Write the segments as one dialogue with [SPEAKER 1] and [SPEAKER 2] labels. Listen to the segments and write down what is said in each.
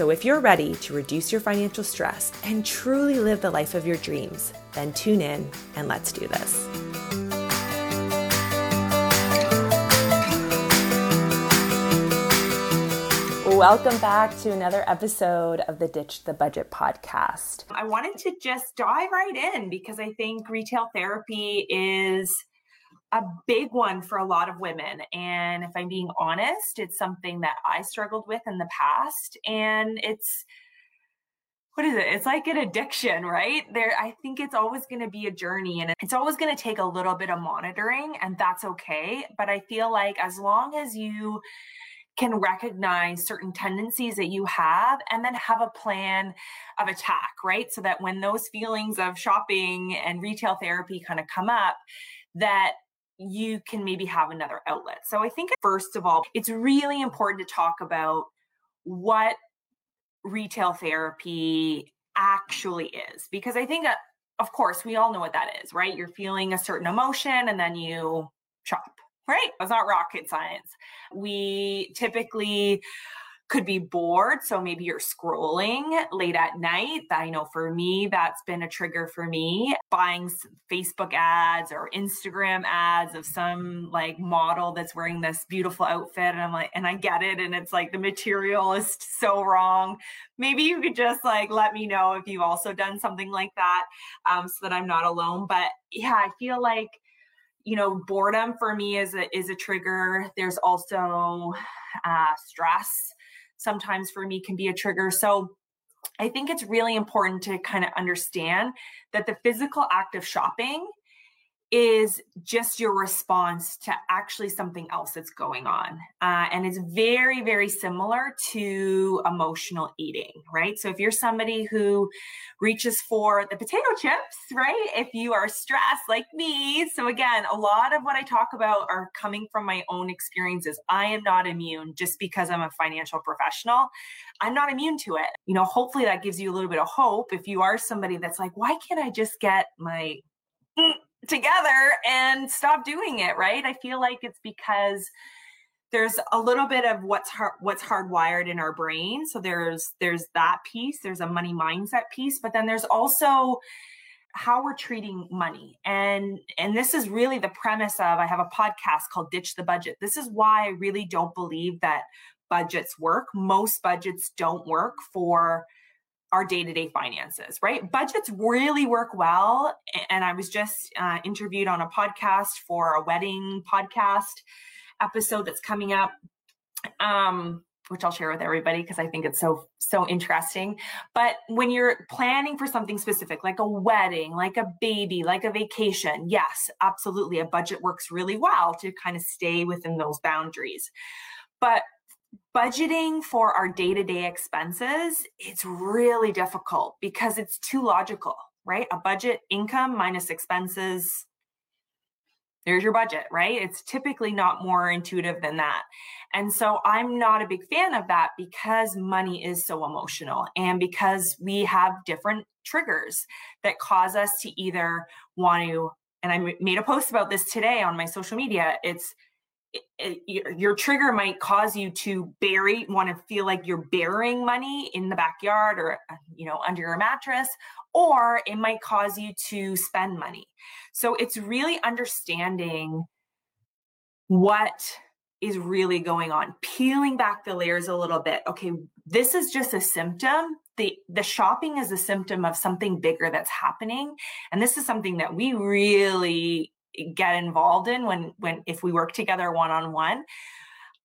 [SPEAKER 1] So, if you're ready to reduce your financial stress and truly live the life of your dreams, then tune in and let's do this. Welcome back to another episode of the Ditch the Budget podcast. I wanted to just dive right in because I think retail therapy is a big one for a lot of women. And if I'm being honest, it's something that I struggled with in the past. And it's, what is it? It's like an addiction, right? There, I think it's always going to be a journey and it's always going to take a little bit of monitoring, and that's okay. But I feel like as long as you can recognize certain tendencies that you have and then have a plan of attack, right? So that when those feelings of shopping and retail therapy kind of come up, that you can maybe have another outlet. So I think, first of all, it's really important to talk about what retail therapy actually is, because I think, uh, of course, we all know what that is, right? You're feeling a certain emotion and then you shop right? It's not rocket science. We typically could be bored. So maybe you're scrolling late at night. I know for me, that's been a trigger for me. Buying Facebook ads or Instagram ads of some like model that's wearing this beautiful outfit. And I'm like, and I get it. And it's like the material is so wrong. Maybe you could just like let me know if you've also done something like that um, so that I'm not alone. But yeah, I feel like you know boredom for me is a is a trigger there's also uh, stress sometimes for me can be a trigger. So i think it's really important to kind of understand that the physical act of shopping is just your response to actually something else that's going on. Uh, and it's very, very similar to emotional eating, right? So if you're somebody who reaches for the potato chips, right? If you are stressed like me, so again, a lot of what I talk about are coming from my own experiences. I am not immune just because I'm a financial professional. I'm not immune to it. You know, hopefully that gives you a little bit of hope if you are somebody that's like, why can't I just get my mm, together and stop doing it, right? I feel like it's because there's a little bit of what's hard, what's hardwired in our brain. So there's there's that piece, there's a money mindset piece, but then there's also how we're treating money. And and this is really the premise of I have a podcast called Ditch the Budget. This is why I really don't believe that budgets work. Most budgets don't work for our day-to-day finances right budgets really work well and i was just uh, interviewed on a podcast for a wedding podcast episode that's coming up um, which I'll share with everybody because I think it's so so interesting. But when you're planning for something specific like a wedding, like a baby, like a vacation, yes, absolutely a budget works really well to kind of stay within those boundaries. But budgeting for our day-to-day expenses it's really difficult because it's too logical right? A budget income minus expenses there's your budget right? It's typically not more intuitive than that. And so i'm not a big fan of that because money is so emotional and because we have different triggers that cause us to either want to and i made a post about this today on my social media it's it, your trigger might cause you to bury want to feel like you're burying money in the backyard or uh, you know under your mattress or it might cause you to spend money. So it's really understanding what is really going on peeling back the layers a little bit. Okay this is just a symptom. The the shopping is a symptom of something bigger that's happening and this is something that we really get involved in when when if we work together one on one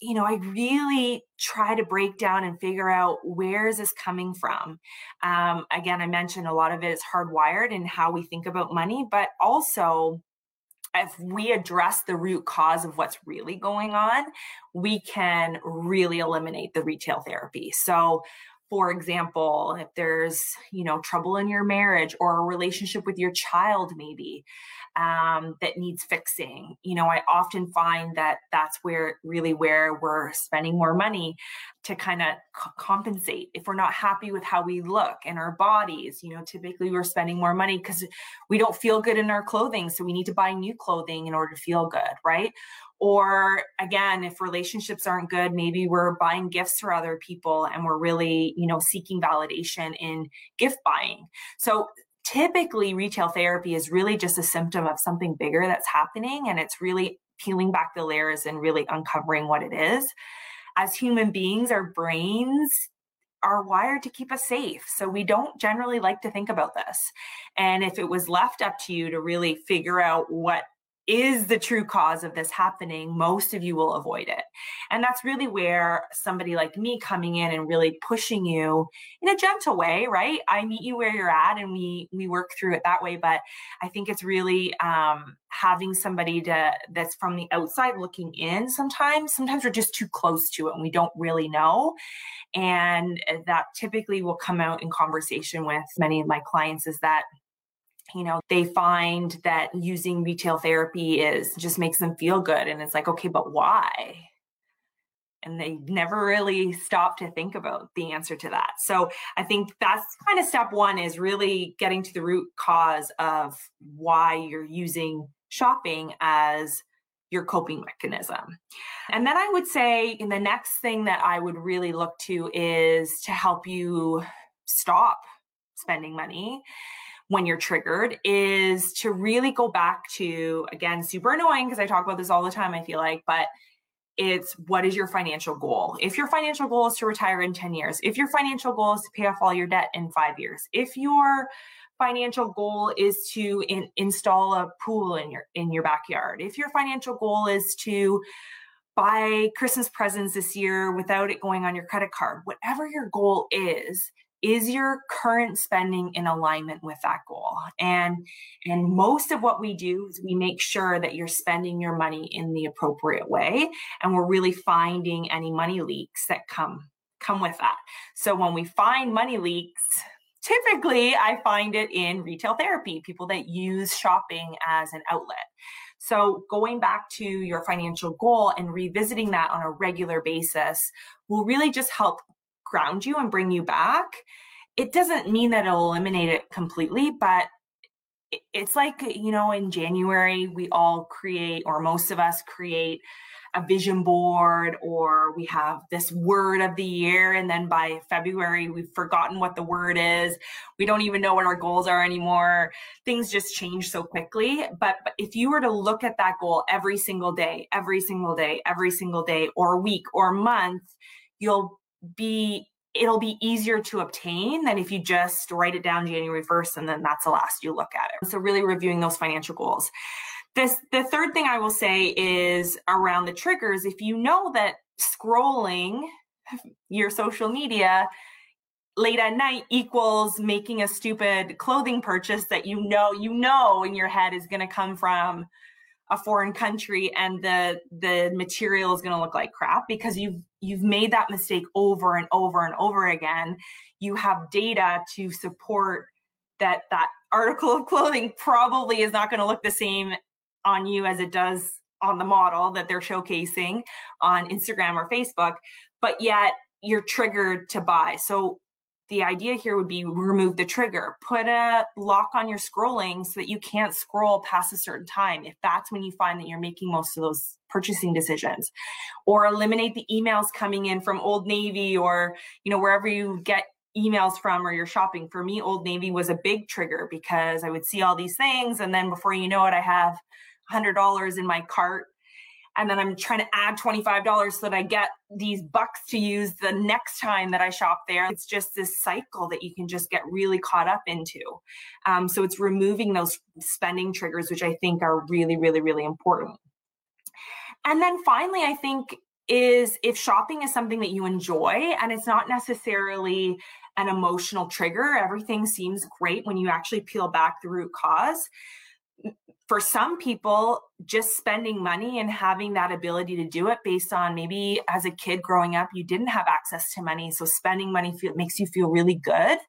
[SPEAKER 1] you know i really try to break down and figure out where is this coming from. Um, again i mentioned a lot of it is hardwired in how we think about money but also if we address the root cause of what's really going on we can really eliminate the retail therapy. So for example, if there's, you know, trouble in your marriage or a relationship with your child, maybe um, that needs fixing, you know, I often find that that's where really where we're spending more money to kind of c- compensate. If we're not happy with how we look in our bodies, you know, typically we're spending more money because we don't feel good in our clothing. So we need to buy new clothing in order to feel good, right? or again if relationships aren't good maybe we're buying gifts for other people and we're really you know seeking validation in gift buying so typically retail therapy is really just a symptom of something bigger that's happening and it's really peeling back the layers and really uncovering what it is as human beings our brains are wired to keep us safe. So we don't generally like to think about this. And if it was left up to you to really figure out what is the true cause of this happening, most of you will avoid it. And that's really where somebody like me coming in and really pushing you in a gentle way, right? I meet you where you're at and we we work through it that way. But I think it's really um, having somebody to that's from the outside looking in sometimes. Sometimes we're just too close to it and we don't really know. And that typically will come out in conversation with many of my clients is that you know they find that using retail therapy is just makes them feel good and it's like okay but why? And they never really stop to think about the answer to that. So i think that's kind of step one is really getting to the root cause of why you're using shopping as your coping mechanism. And then I would say in the next thing that I would really look to is to help you stop spending money when you're triggered is to really go back to again super annoying because I talk about this all the time I feel like but it's what is your financial goal? If your financial goal is to retire in 10 years if your financial goal is to pay off all your debt in 5 years if your financial goal is to in, install a pool in your in your backyard if your financial goal is to buy christmas presents this year without it going on your credit card whatever your goal is is your current spending in alignment with that goal? And and most of what we do is we make sure that you're spending your money in the appropriate way and we're really finding any money leaks that come come with that. So when we find money leaks typically i find it in retail therapy people that use shopping as an outlet. So going back to your financial goal and revisiting that on a regular basis will really just help ground you and bring you back. It doesn't mean that it'll eliminate it completely, but it's like, you know, in January, we all create, or most of us create a vision board, or we have this word of the year. And then by February, we've forgotten what the word is. We don't even know what our goals are anymore. Things just change so quickly. But, but if you were to look at that goal every single day, every single day, every single day, or week or month, you'll be it'll be easier to obtain than if you just write it down January 1st and then that's the last you look at it. So really reviewing those financial goals. This the third thing I will say is around the triggers. If you know that scrolling your social media late at night equals making a stupid clothing purchase that you know you know in your head is going to come from a foreign country and the the material is going to look like crap because you've you've made that mistake over and over and over again. You have data to support that that article of clothing probably is not going to look the same on you as it does on the model that they're showcasing on Instagram or Facebook but yet you're triggered to buy. So the idea here would be remove the trigger, put a lock on your scrolling so that you can't scroll past a certain time if that's when you find that you're making most of those purchasing decisions or eliminate the emails coming in from Old Navy or you know wherever you get emails from or you're shopping. For me Old Navy was a big trigger because I would see all these things and then before you know it I have $100 in my cart and then I'm trying to add $25 so that I get these bucks to use the next time that I shop there. It's just this cycle that you can just get really caught up into. Um, so it's removing those spending triggers, which I think are really, really, really important. And then finally, I think is if shopping is something that you enjoy and it's not necessarily an emotional trigger, everything seems great when you actually peel back the root cause for some people, just spending money and having that ability to do it based on maybe as a kid growing up, you didn't have access to money. So spending money feel, makes you feel really good. There's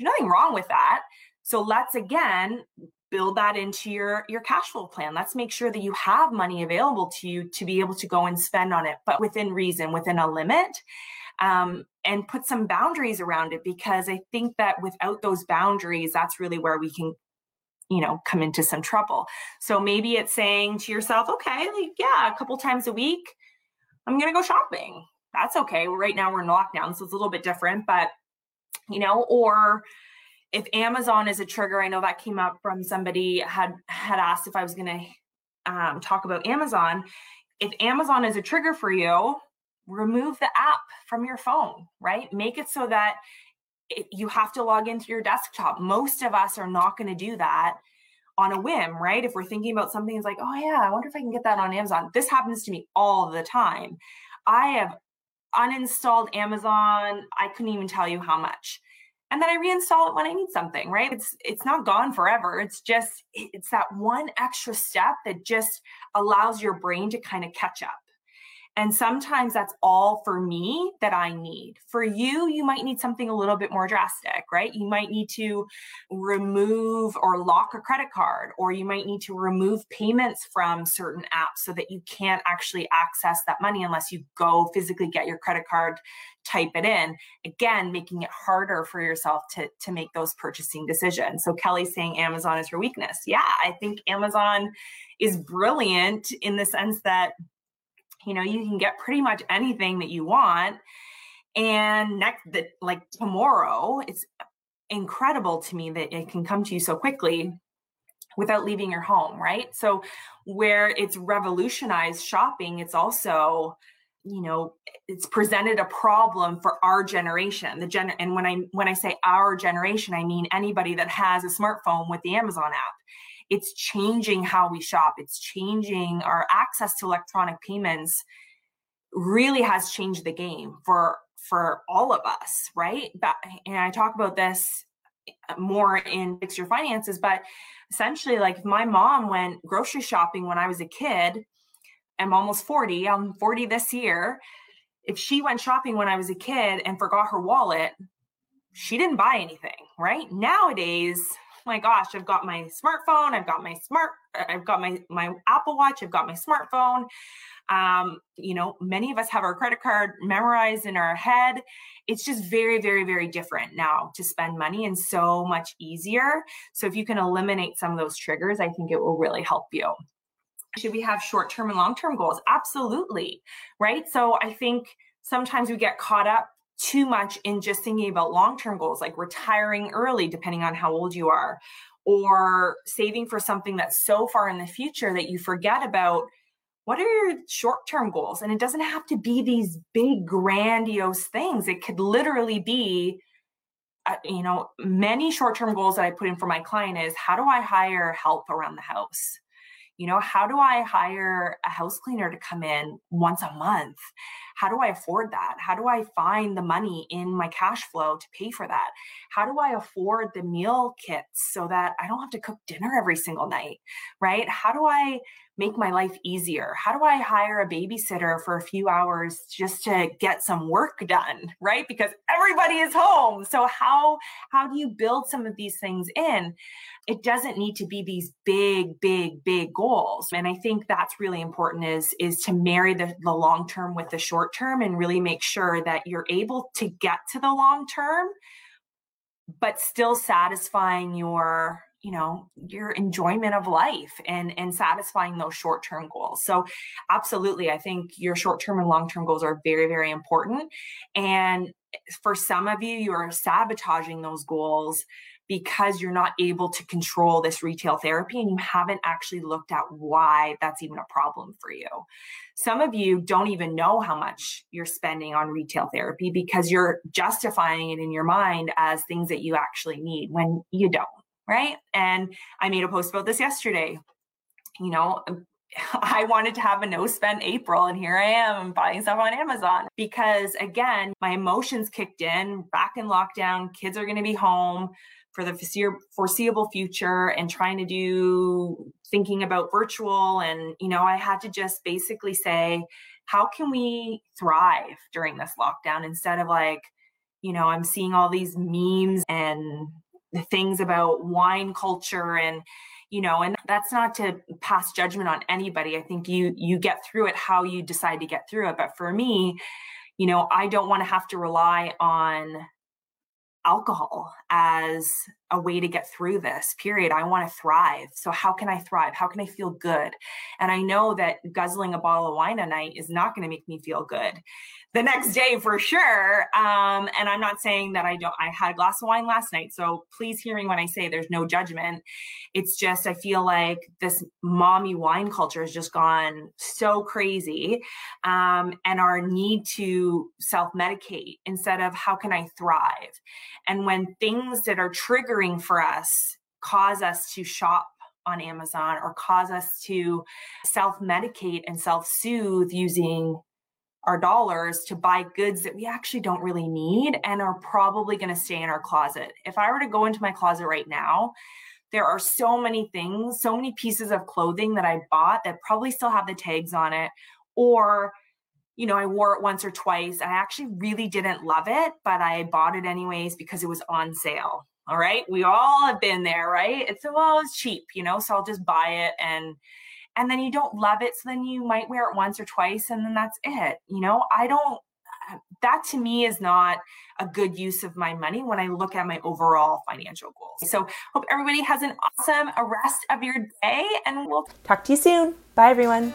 [SPEAKER 1] nothing wrong with that. So let's again build that into your your cash flow plan let's make sure that you have money available to you to be able to go and spend on it but within reason within a limit um, and put some boundaries around it because i think that without those boundaries that's really where we can you know come into some trouble so maybe it's saying to yourself okay like yeah a couple times a week i'm gonna go shopping that's okay right now we're in lockdown so it's a little bit different but you know or if Amazon is a trigger, I know that came up from somebody had had asked if I was to um, talk about Amazon. If Amazon is a trigger for you, remove the app from your phone, right? Make it so that it, you have to log into your desktop. Most of us are not going to do that on a whim, right? If we're thinking about something, it's like, oh yeah, I wonder if I can get that on Amazon. This happens to me all the time. I have uninstalled Amazon. I couldn't even tell you how much and then I reinstall it when I need something, right? It's it's not gone forever. It's just it's that one extra step that just allows your brain to kind of catch up. And sometimes that's all for me that I need. For you, you might need something a little bit more drastic, right? You might need to remove or lock a credit card, or you might need to remove payments from certain apps so that you can't actually access that money unless you go physically get your credit card, type it in. Again, making it harder for yourself to, to make those purchasing decisions. So Kelly's saying Amazon is her weakness. Yeah, I think Amazon is brilliant in the sense that you know you can get pretty much anything that you want. And next that like tomorrow it's incredible to me that it can come to you so quickly without leaving your home right? So where it's revolutionized shopping it's also you know it's presented a problem for our generation the gen and when i when i say our generation i mean anybody that has a smartphone with the amazon app it's changing how we shop. It's changing our access to electronic payments really has changed the game for for all of us right? But, and i talk about this more in fix your finances but essentially like my mom went grocery shopping when i was a kid i'm almost 40 i'm 40 this year. If she went shopping when i was a kid and forgot her wallet she didn't buy anything right? Nowadays my gosh, I've got my smartphone, I've got my smart, I've got my my Apple Watch, I've got my smartphone. Um, you know, many of us have our credit card memorized in our head. It's just very, very, very different now to spend money and so much easier. So if you can eliminate some of those triggers, I think it will really help you. Should we have short term and long term goals? Absolutely. Right. So I think sometimes we get caught up too much in just thinking about long term goals like retiring early, depending on how old you are, or saving for something that's so far in the future that you forget about what are your short term goals? And it doesn't have to be these big, grandiose things. It could literally be, uh, you know, many short term goals that I put in for my client is how do I hire help around the house? You know, how do I hire a house cleaner to come in once a month? How do I afford that? How do I find the money in my cash flow to pay for that? How do I afford the meal kits so that I don't have to cook dinner every single night? Right? How do I make my life easier? How do I hire a babysitter for a few hours just to get some work done, right? Because everybody is home. So how how do you build some of these things in? It doesn't need to be these big big big goals. And I think that's really important is is to marry the, the long term with the short term and really make sure that you're able to get to the long term but still satisfying your you know your enjoyment of life and and satisfying those short-term goals. So absolutely i think your short-term and long-term goals are very very important. And eh, for some of you you are sabotaging those goals because you're not able to control this retail therapy and you haven't actually looked at why that's even a problem for you. Some of you don't even know how much you're spending on retail therapy because you're justifying it in your mind as things that you actually need when you don't right? And I made a post about this yesterday. You know, um, I wanted to have a no spend April, and here I am buying stuff on Amazon because, again, my emotions kicked in back in lockdown. Kids are going to be home for the foreseeable future and trying to do thinking about virtual. And, you know, I had to just basically say, how can we thrive during this lockdown instead of like, you know, I'm seeing all these memes and things about wine culture and you know and that's not to pass judgment on anybody. I think you you get through it how you decide to get through it. But for me you know i don't want to have to rely on alcohol as a way to get through this period. I want to thrive. So, how can I thrive? How can I feel good? And I know that guzzling a bottle of wine a night is not going to make me feel good the next day for sure. Um, and I'm not saying that I don't, I had a glass of wine last night. So please hear me when I say there's no judgment. It's just, I feel like this mommy wine culture has just gone so crazy. Um, and our need to self medicate instead of how can I thrive? And when things that are triggering for us cause us to shop on Amazon or cause us to self medicate and self soothe using our dollars to buy goods that we actually don't really need and are probably going to stay in our closet. If I were to go into my closet right now, there are so many things, so many pieces of clothing that I bought that probably still have the tags on it or you know, I wore it once or twice. and I actually really didn't love it, but I bought it anyways because it was on sale. All right. We all have been there, right? It's well, it's cheap, you know, so I'll just buy it and and then you don't love it so then you might wear it once or twice and then that's it you know i don't uh, that to me is not a good use of my money when i look at my overall financial goals so hope everybody has an awesome rest of your day and we'll
[SPEAKER 2] talk to you soon bye everyone